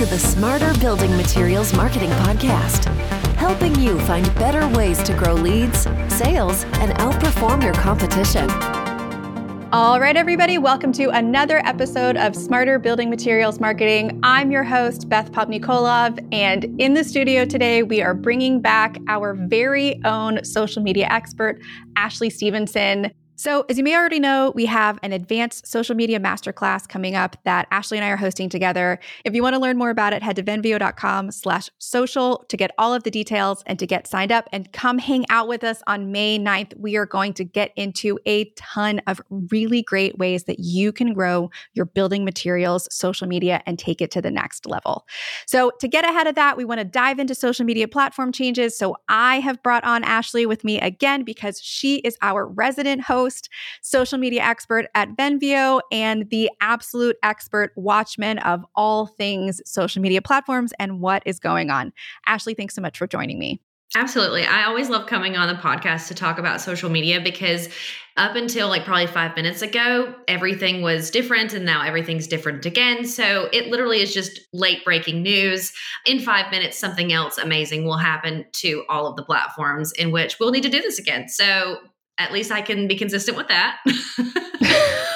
to the Smarter Building Materials Marketing Podcast, helping you find better ways to grow leads, sales, and outperform your competition. All right, everybody, welcome to another episode of Smarter Building Materials Marketing. I'm your host, Beth Popnikolov, and in the studio today, we are bringing back our very own social media expert, Ashley Stevenson. So, as you may already know, we have an advanced social media masterclass coming up that Ashley and I are hosting together. If you want to learn more about it, head to venveo.com slash social to get all of the details and to get signed up and come hang out with us on May 9th. We are going to get into a ton of really great ways that you can grow your building materials, social media, and take it to the next level. So, to get ahead of that, we want to dive into social media platform changes. So, I have brought on Ashley with me again because she is our resident host host, social media expert at Venveo, and the absolute expert watchman of all things social media platforms and what is going on. Ashley, thanks so much for joining me. Absolutely. I always love coming on the podcast to talk about social media because up until like probably five minutes ago, everything was different and now everything's different again. So it literally is just late breaking news. In five minutes, something else amazing will happen to all of the platforms in which we'll need to do this again. So at least I can be consistent with that.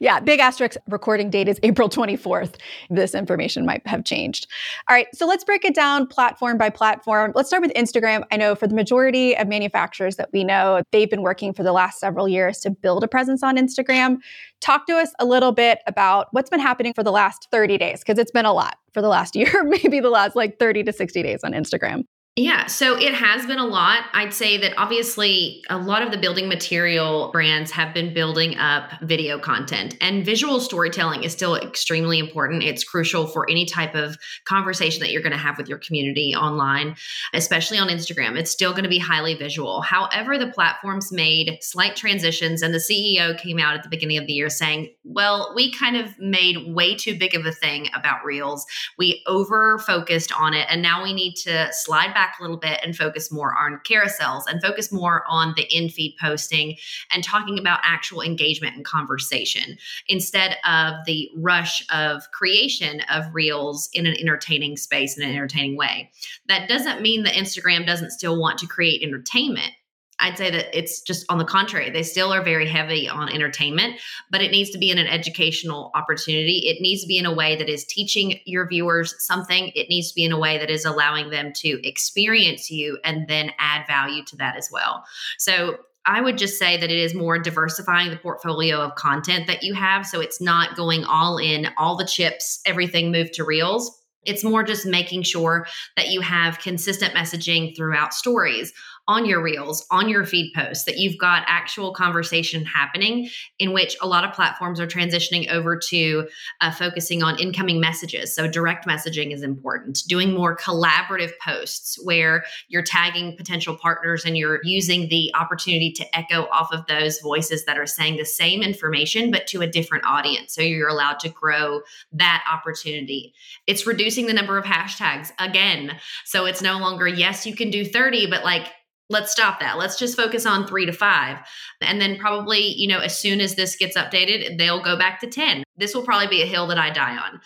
yeah, big asterisk recording date is April 24th. This information might have changed. All right, so let's break it down platform by platform. Let's start with Instagram. I know for the majority of manufacturers that we know, they've been working for the last several years to build a presence on Instagram. Talk to us a little bit about what's been happening for the last 30 days, because it's been a lot for the last year, maybe the last like 30 to 60 days on Instagram. Yeah, so it has been a lot. I'd say that obviously a lot of the building material brands have been building up video content, and visual storytelling is still extremely important. It's crucial for any type of conversation that you're going to have with your community online, especially on Instagram. It's still going to be highly visual. However, the platforms made slight transitions, and the CEO came out at the beginning of the year saying, Well, we kind of made way too big of a thing about Reels. We over focused on it, and now we need to slide back back a little bit and focus more on carousels and focus more on the in feed posting and talking about actual engagement and conversation instead of the rush of creation of reels in an entertaining space in an entertaining way. That doesn't mean that Instagram doesn't still want to create entertainment. I'd say that it's just on the contrary. They still are very heavy on entertainment, but it needs to be in an educational opportunity. It needs to be in a way that is teaching your viewers something. It needs to be in a way that is allowing them to experience you and then add value to that as well. So I would just say that it is more diversifying the portfolio of content that you have. So it's not going all in, all the chips, everything moved to Reels. It's more just making sure that you have consistent messaging throughout stories on your reels, on your feed posts, that you've got actual conversation happening in which a lot of platforms are transitioning over to uh, focusing on incoming messages. So, direct messaging is important, doing more collaborative posts where you're tagging potential partners and you're using the opportunity to echo off of those voices that are saying the same information, but to a different audience. So, you're allowed to grow that opportunity. It's reducing the number of hashtags again. So, it's no longer, yes, you can do 30, but like, let's stop that. Let's just focus on three to five. And then probably, you know, as soon as this gets updated, they'll go back to 10. This will probably be a hill that I die on.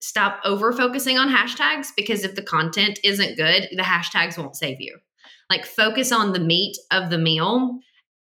Stop over focusing on hashtags because if the content isn't good, the hashtags won't save you. Like focus on the meat of the meal.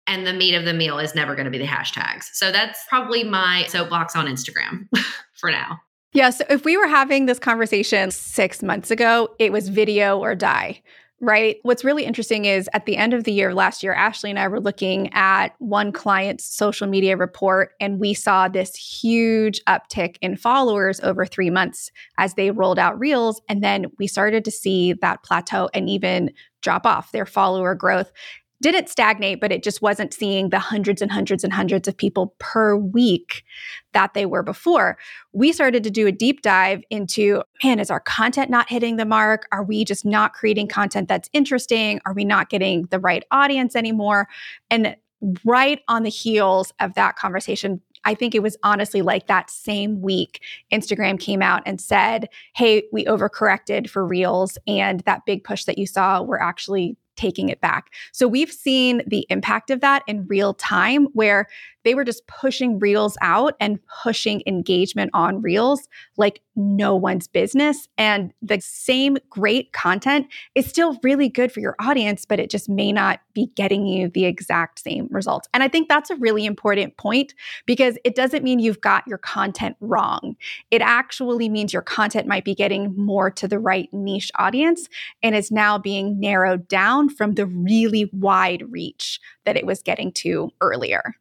And the meat of the meal is never going to be the hashtags. So that's probably my soapbox on Instagram for now. Yeah. So if we were having this conversation six months ago, it was video or die right? What's really interesting is at the end of the year last year, Ashley and I were looking at one client's social media report, and we saw this huge uptick in followers over three months as they rolled out Reels. And then we started to see that plateau and even drop off their follower growth didn't stagnate, but it just wasn't seeing the hundreds and hundreds and hundreds of people per week that they were before. We started to do a deep dive into man, is our content not hitting the mark? Are we just not creating content that's interesting? Are we not getting the right audience anymore? And right on the heels of that conversation, I think it was honestly like that same week, Instagram came out and said, Hey, we overcorrected for reels. And that big push that you saw, we're actually taking it back. So we've seen the impact of that in real time where they were just pushing reels out and pushing engagement on reels like no one's business. And the same great content is still really good for your audience, but it just may not be getting you the exact same results. And I think that's a really important point because it doesn't mean you've got your content wrong. It actually means your content might be getting more to the right niche audience and is now being narrowed from the really wide reach that it was getting to earlier.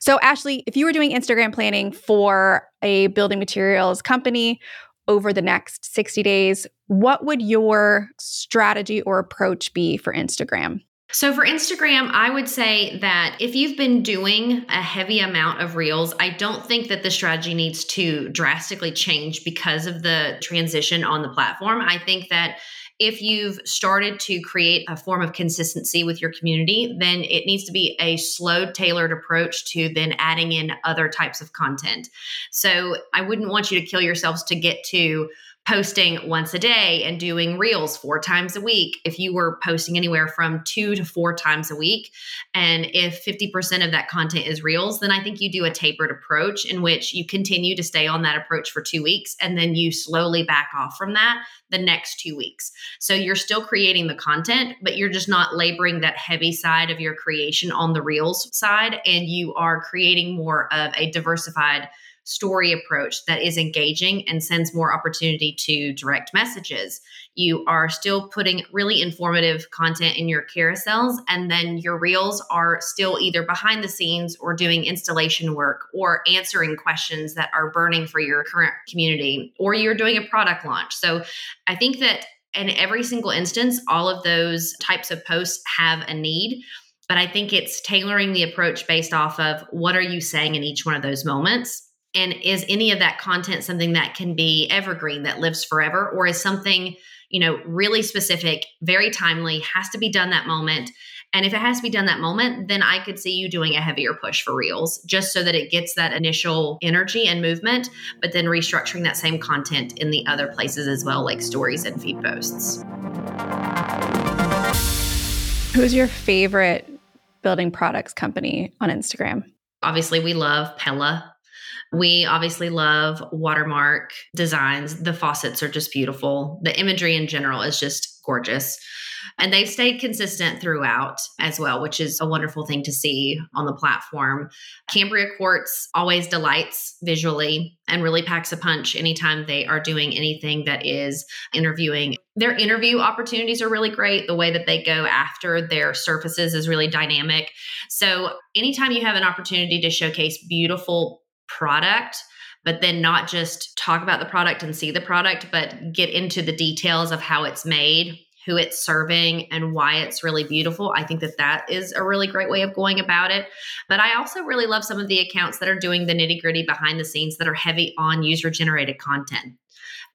So, Ashley, if you were doing Instagram planning for a building materials company over the next 60 days, what would your strategy or approach be for Instagram? So, for Instagram, I would say that if you've been doing a heavy amount of reels, I don't think that the strategy needs to drastically change because of the transition on the platform. I think that if you've started to create a form of consistency with your community, then it needs to be a slow, tailored approach to then adding in other types of content. So I wouldn't want you to kill yourselves to get to posting once a day and doing reels four times a week, if you were posting anywhere from two to four times a week, and if 50% of that content is reels, then I think you do a tapered approach in which you continue to stay on that approach for two weeks and then you slowly back off from that the next two weeks. So you're still creating the content, but you're just not laboring that heavy side of your creation on the reels side, and you are creating more of a diversified story approach that is engaging and sends more opportunity to direct messages. You are still putting really informative content in your carousels, and then your reels are still either behind the scenes or doing installation work or answering questions that are burning for your current community, or you're doing a product launch. So I think that in every single instance, all of those types of posts have a need but I think it's tailoring the approach based off of what are you saying in each one of those moments and is any of that content something that can be evergreen that lives forever? Or is something you know really specific very timely has to be done that moment? And if it has to be done that moment then i could see you doing a heavier push for reels just so that it gets that initial energy and movement but then restructuring that same content in the other places as well like stories and feed posts. Who's your favorite building products company on instagram? Obviously we love pella we obviously love watermark designs. The faucets are just beautiful. The imagery in general is just gorgeous. And they've stayed consistent throughout as well, which is a wonderful thing to see on the platform. Cambria Quartz always delights visually and really packs a punch anytime they are doing anything that is interviewing. Their interview opportunities are really great. The way that they go after their surfaces is really dynamic. So, anytime you have an opportunity to showcase beautiful product but then not just talk about the product and see the product, but get into the details of how it's made, who it's serving, and why it's really beautiful. I think that that is a really great way of going about it. But I also really love some of the accounts that are doing the nitty gritty behind the scenes that are heavy on user generated content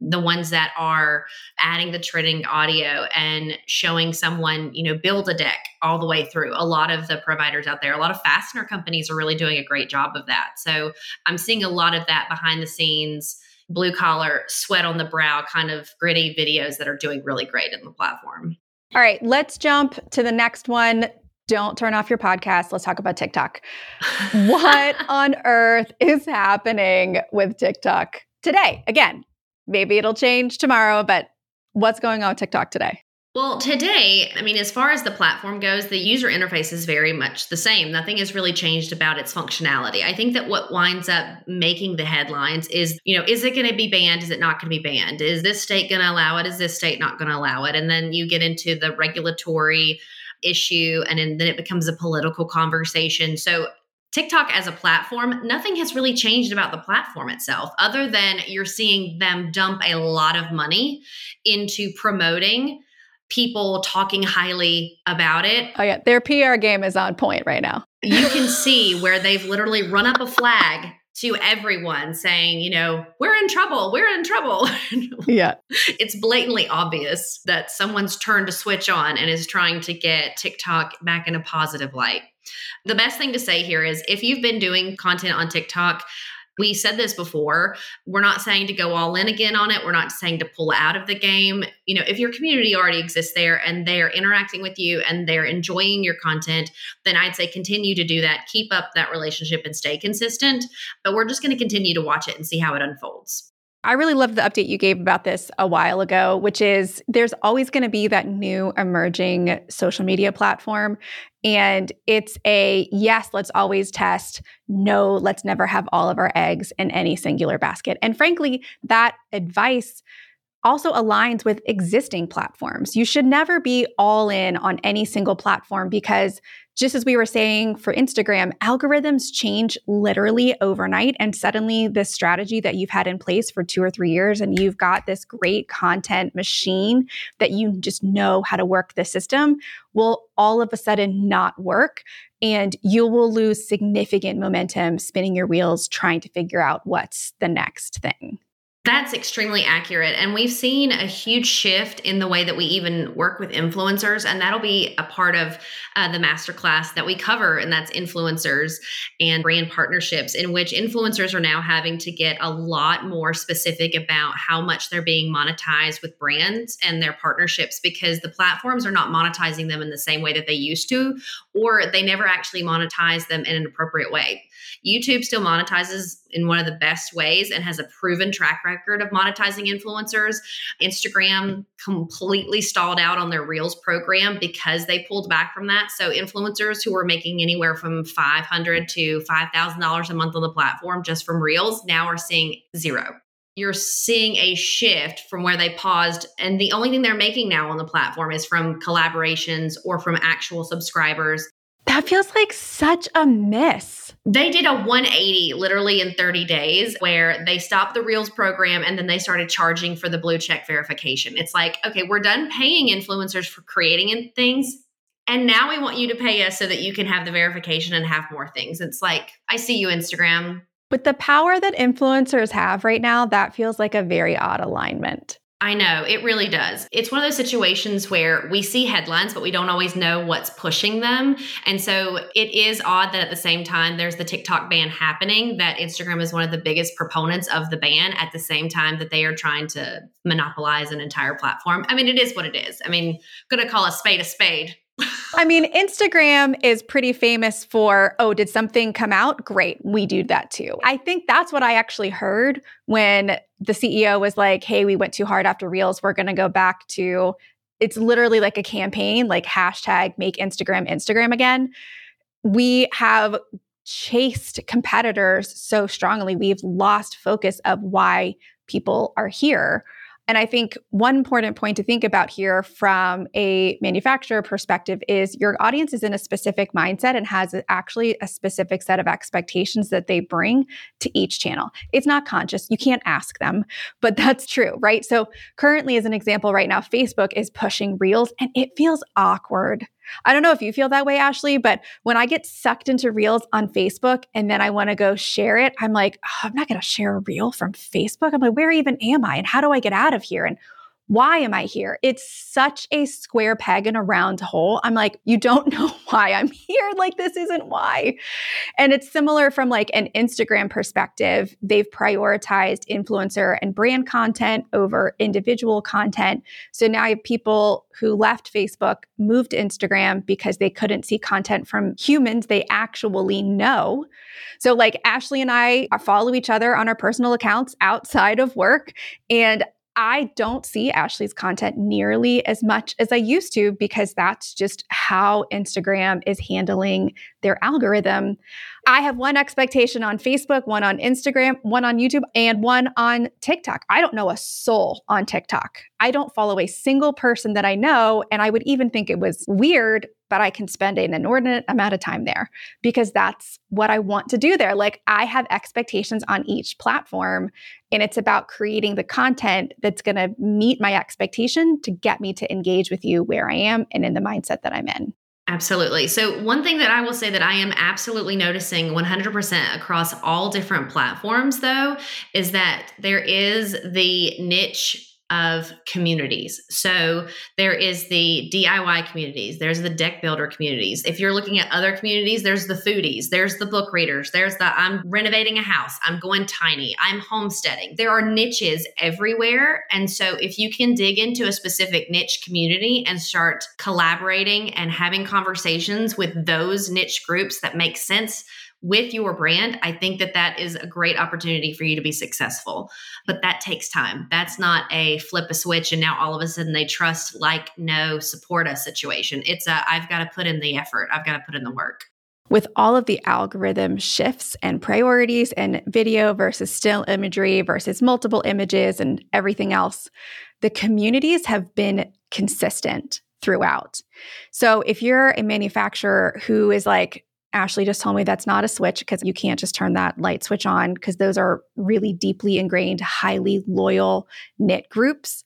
the ones that are adding the trending audio and showing someone, you know, build a deck all the way through. A lot of the providers out there, a lot of fastener companies are really doing a great job of that. So I'm seeing a lot of that behind the scenes, blue collar, sweat on the brow kind of gritty videos that are doing really great in the platform. All right, let's jump to the next one. Don't turn off your podcast. Let's talk about TikTok. what on earth is happening with TikTok today? Again, maybe it'll change tomorrow, but what's going on with TikTok today? Well, today, I mean, as far as the platform goes, the user interface is very much the same. Nothing has really changed about its functionality. I think that what winds up making the headlines is, you know, is it going to be banned? Is it not going to be banned? Is this state going to allow it? Is this state not going to allow it? And then you get into the regulatory issue and then it becomes a political conversation. So TikTok as a platform, nothing has really changed about the platform itself, other than you're seeing them dump a lot of money into promoting people talking highly about it. Oh, yeah. Their PR game is on point right now. you can see where they've literally run up a flag to everyone saying, you know, we're in trouble, we're in trouble. yeah. It's blatantly obvious that someone's turned a switch on and is trying to get TikTok back in a positive light. The best thing to say here is if you've been doing content on TikTok, We said this before. We're not saying to go all in again on it. We're not saying to pull out of the game. You know, if your community already exists there and they're interacting with you and they're enjoying your content, then I'd say continue to do that. Keep up that relationship and stay consistent. But we're just going to continue to watch it and see how it unfolds. I really love the update you gave about this a while ago, which is there's always going to be that new emerging social media platform. And it's a yes, let's always test. No, let's never have all of our eggs in any singular basket. And frankly, that advice also aligns with existing platforms. You should never be all in on any single platform because just as we were saying for Instagram, algorithms change literally overnight. And suddenly, this strategy that you've had in place for two or three years, and you've got this great content machine that you just know how to work the system, will all of a sudden not work. And you will lose significant momentum spinning your wheels trying to figure out what's the next thing. That's extremely accurate. And we've seen a huge shift in the way that we even work with influencers. And that'll be a part of uh, the masterclass that we cover. And that's influencers and brand partnerships, in which influencers are now having to get a lot more specific about how much they're being monetized with brands and their partnerships because the platforms are not monetizing them in the same way that they used to, or they never actually monetize them in an appropriate way. YouTube still monetizes in one of the best ways and has a proven track record of monetizing influencers. Instagram completely stalled out on their Reels program because they pulled back from that. So influencers who were making anywhere from 500 to $5,000 a month on the platform just from Reels now are seeing zero you're seeing a shift from where they paused and the only thing they're making now on the platform is from collaborations or from actual subscribers that feels like such a miss. They did a 180 literally in 30 days where they stopped the Reels program and then they started charging for the blue check verification. It's like, okay, we're done paying influencers for creating things. And now we want you to pay us so that you can have the verification and have more things. It's like, I see you, Instagram. With the power that influencers have right now, that feels like a very odd alignment. I know, it really does. It's one of those situations where we see headlines, but we don't always know what's pushing them. And so it is odd that at the same time, there's the TikTok ban happening, that Instagram is one of the biggest proponents of the ban at the same time that they are trying to monopolize an entire platform. I mean, it is what it is. I mean, going to call a spade a spade. I mean, Instagram is pretty famous for, oh, did something come out? Great, we do that too. I think that's what I actually heard when the CEO was like, hey, we went too hard after Reels. We're going to go back to, it's literally like a campaign, like hashtag make Instagram Instagram again. We have chased competitors so strongly, we've lost focus of why people are here. And I think one important point to think about here from a manufacturer perspective is your audience is in a specific mindset and has actually a specific set of expectations that they bring to each channel. It's not conscious. You can't ask them, but that's true, right? So, currently, as an example, right now, Facebook is pushing reels and it feels awkward I don't know if you feel that way, Ashley, but when I get sucked into reels on Facebook and then I want to go share it, I'm like, oh, I'm not going to share a reel from Facebook. I'm like, where even am I? And how do I get out of here? And why am I here? It's such a square peg in a round hole. I'm like, you don't know why I'm here. Like, this isn't why. And it's similar from like an Instagram perspective. They've prioritized influencer and brand content over individual content. So now you have people who left Facebook, moved to Instagram because they couldn't see content from humans they actually know. So, like, Ashley and I uh, follow each other on our personal accounts outside of work. And I don't see Ashley's content nearly as much as I used to because that's just how Instagram is handling their algorithm. I have one expectation on Facebook, one on Instagram, one on YouTube, and one on TikTok. I don't know a soul on TikTok. I don't follow a single person that I know. And I would even think it was weird, but I can spend an inordinate amount of time there because that's what I want to do there. Like I have expectations on each platform, and it's about creating the content that's going to meet my expectation to get me to engage with you where I am and in the mindset that I'm in. Absolutely. So, one thing that I will say that I am absolutely noticing 100% across all different platforms, though, is that there is the niche of communities. So there is the DIY communities, there's the deck builder communities. If you're looking at other communities, there's the foodies, there's the book readers, there's the I'm renovating a house, I'm going tiny, I'm homesteading. There are niches everywhere. And so if you can dig into a specific niche community and start collaborating and having conversations with those niche groups that make sense with your brand, I think that that is a great opportunity for you to be successful. But that takes time. That's not a flip a switch and now all of a sudden they trust, like, no, support us situation. It's a I've got to put in the effort, I've got to put in the work. With all of the algorithm shifts and priorities and video versus still imagery versus multiple images and everything else, the communities have been consistent throughout. So if you're a manufacturer who is like, Ashley just told me that's not a switch because you can't just turn that light switch on because those are really deeply ingrained, highly loyal knit groups.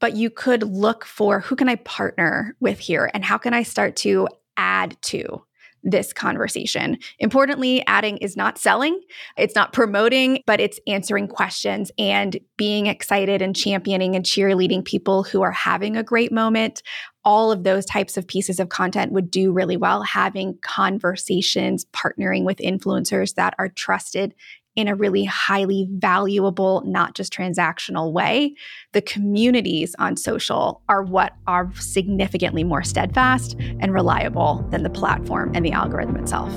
But you could look for who can I partner with here and how can I start to add to this conversation. Importantly, adding is not selling, it's not promoting, but it's answering questions and being excited and championing and cheerleading people who are having a great moment. All of those types of pieces of content would do really well. Having conversations, partnering with influencers that are trusted in a really highly valuable, not just transactional way. The communities on social are what are significantly more steadfast and reliable than the platform and the algorithm itself.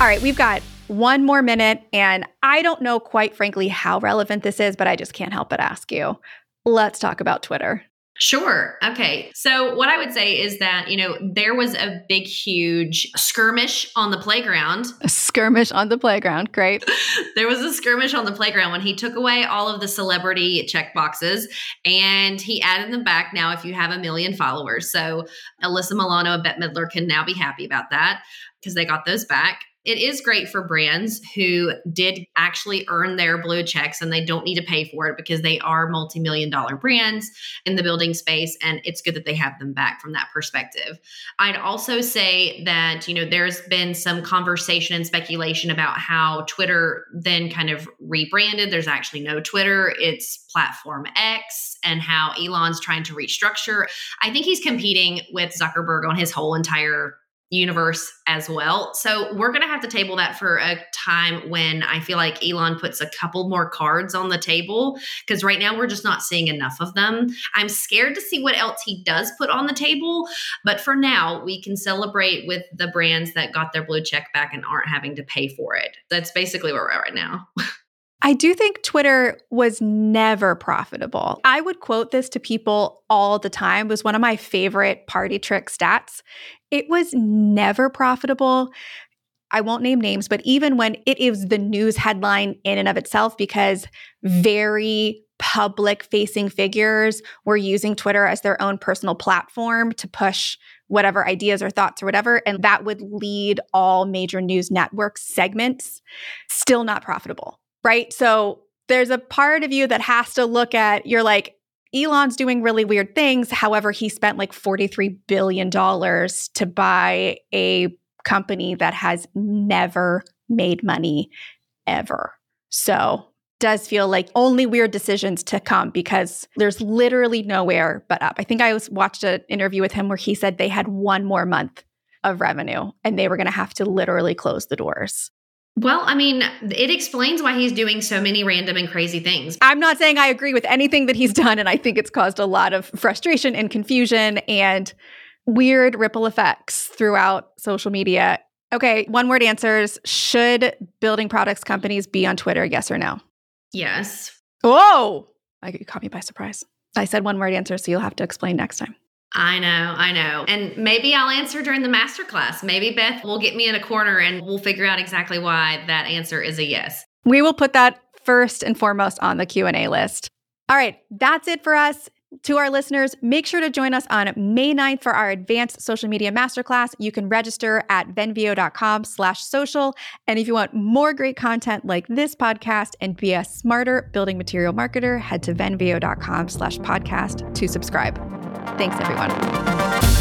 All right, we've got one more minute, and I don't know quite frankly how relevant this is, but I just can't help but ask you. Let's talk about Twitter. Sure. Okay. So, what I would say is that, you know, there was a big, huge skirmish on the playground. A skirmish on the playground. Great. there was a skirmish on the playground when he took away all of the celebrity check boxes and he added them back now if you have a million followers. So, Alyssa Milano and Bette Midler can now be happy about that because they got those back it is great for brands who did actually earn their blue checks and they don't need to pay for it because they are multi-million dollar brands in the building space and it's good that they have them back from that perspective. I'd also say that, you know, there's been some conversation and speculation about how Twitter then kind of rebranded. There's actually no Twitter, it's platform X and how Elon's trying to restructure. I think he's competing with Zuckerberg on his whole entire universe as well. So we're going to have to table that for a time when I feel like Elon puts a couple more cards on the table because right now we're just not seeing enough of them. I'm scared to see what else he does put on the table, but for now we can celebrate with the brands that got their blue check back and aren't having to pay for it. That's basically where we're at right now. I do think Twitter was never profitable. I would quote this to people all the time. It was one of my favorite party trick stats. It was never profitable. I won't name names, but even when it is the news headline in and of itself, because very public facing figures were using Twitter as their own personal platform to push whatever ideas or thoughts or whatever. And that would lead all major news network segments, still not profitable right? So there's a part of you that has to look at, you're like, Elon's doing really weird things. However, he spent like $43 billion to buy a company that has never made money ever. So does feel like only weird decisions to come because there's literally nowhere but up. I think I was watched an interview with him where he said they had one more month of revenue and they were going to have to literally close the doors. Well, I mean, it explains why he's doing so many random and crazy things. I'm not saying I agree with anything that he's done, and I think it's caused a lot of frustration and confusion and weird ripple effects throughout social media. Okay, one word answers. Should building products companies be on Twitter? Yes or no? Yes. Oh, I, you caught me by surprise. I said one word answer, so you'll have to explain next time. I know, I know. And maybe I'll answer during the masterclass. Maybe Beth will get me in a corner and we'll figure out exactly why that answer is a yes. We will put that first and foremost on the Q&A list. All right, that's it for us. To our listeners, make sure to join us on May 9th for our advanced social media masterclass. You can register at venveo.com slash social. And if you want more great content like this podcast and be a smarter building material marketer, head to venveo.com slash podcast to subscribe. Thanks, everyone.